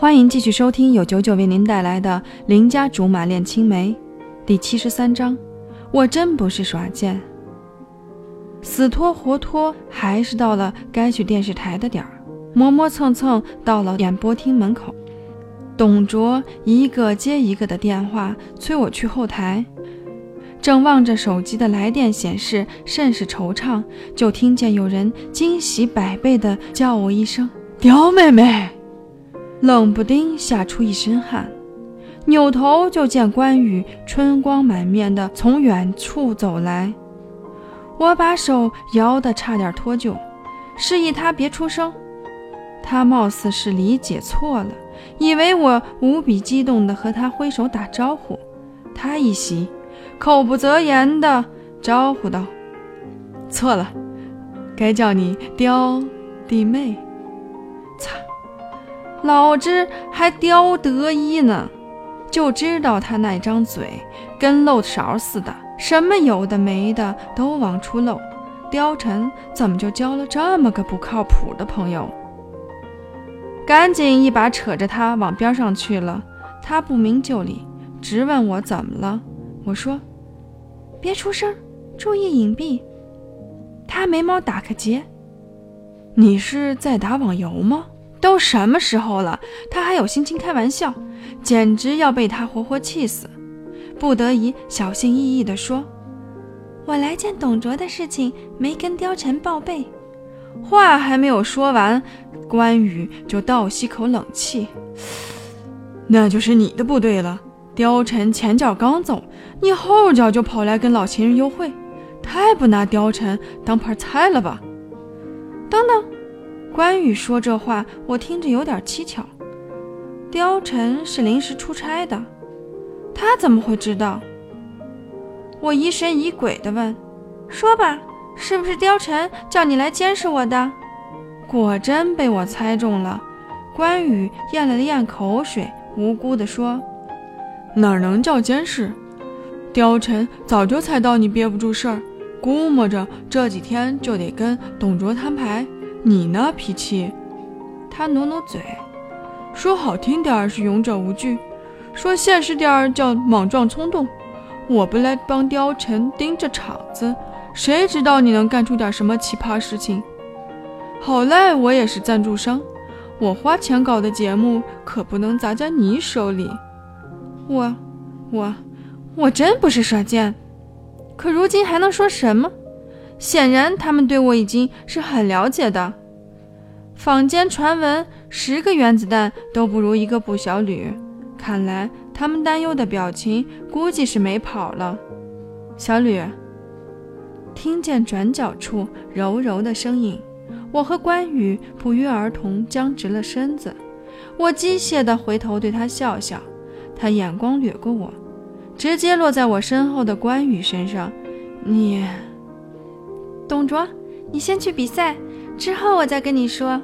欢迎继续收听由九九为您带来的《邻家竹马恋青梅》第七十三章。我真不是耍贱，死拖活拖，还是到了该去电视台的点儿，磨磨蹭蹭到了演播厅门口。董卓一个接一个的电话催我去后台，正望着手机的来电显示，甚是惆怅，就听见有人惊喜百倍的叫我一声“刁妹妹”。冷不丁吓出一身汗，扭头就见关羽春光满面的从远处走来。我把手摇得差点脱臼，示意他别出声。他貌似是理解错了，以为我无比激动地和他挥手打招呼。他一喜，口不择言地招呼道：“错了，该叫你刁弟妹。”擦！老子还刁得意呢，就知道他那张嘴跟漏勺似的，什么有的没的都往出漏。貂蝉怎么就交了这么个不靠谱的朋友？赶紧一把扯着他往边上去了。他不明就里，直问我怎么了。我说：“别出声，注意隐蔽。”他眉毛打个结：“你是在打网游吗？”都什么时候了，他还有心情开玩笑，简直要被他活活气死。不得已，小心翼翼地说：“我来见董卓的事情没跟貂蝉报备。”话还没有说完，关羽就倒吸口冷气：“那就是你的不对了。貂蝉前脚刚走，你后脚就跑来跟老情人幽会，太不拿貂蝉当盘菜了吧？”等等。关羽说这话，我听着有点蹊跷。貂蝉是临时出差的，他怎么会知道？我疑神疑鬼地问：“说吧，是不是貂蝉叫你来监视我的？”果真被我猜中了。关羽咽了咽口水，无辜地说：“哪能叫监视？貂蝉早就猜到你憋不住事儿，估摸着这几天就得跟董卓摊牌。”你呢脾气，他努努嘴，说好听点儿是勇者无惧，说现实点儿叫莽撞冲动。我不来帮貂蝉盯着场子，谁知道你能干出点什么奇葩事情？好赖我也是赞助商，我花钱搞的节目可不能砸在你手里。我，我，我真不是耍贱，可如今还能说什么？显然，他们对我已经是很了解的。坊间传闻，十个原子弹都不如一个不小吕。看来他们担忧的表情，估计是没跑了。小吕，听见转角处柔柔的声音，我和关羽不约而同僵直了身子。我机械地回头对他笑笑，他眼光掠过我，直接落在我身后的关羽身上。你。董卓，你先去比赛，之后我再跟你说。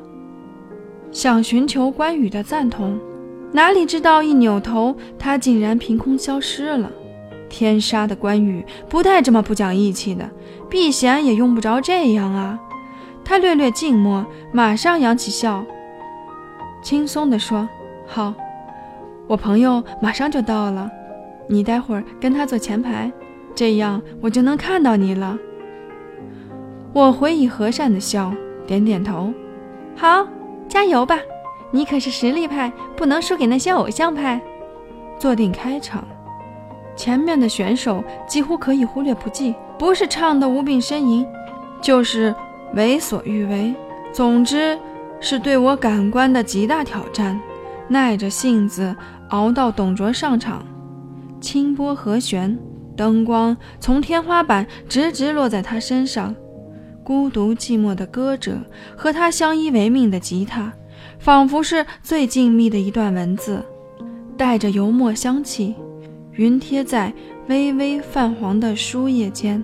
想寻求关羽的赞同，哪里知道一扭头，他竟然凭空消失了。天杀的关羽，不带这么不讲义气的，避嫌也用不着这样啊！他略略静默，马上扬起笑，轻松地说：“好，我朋友马上就到了，你待会儿跟他坐前排，这样我就能看到你了。”我回以和善的笑，点点头。好，加油吧！你可是实力派，不能输给那些偶像派。坐定开场，前面的选手几乎可以忽略不计，不是唱的无病呻吟，就是为所欲为。总之是对我感官的极大挑战。耐着性子熬到董卓上场，清波和弦，灯光从天花板直直落在他身上。孤独寂寞的歌者和他相依为命的吉他，仿佛是最静谧的一段文字，带着油墨香气，云贴在微微泛黄的书页间。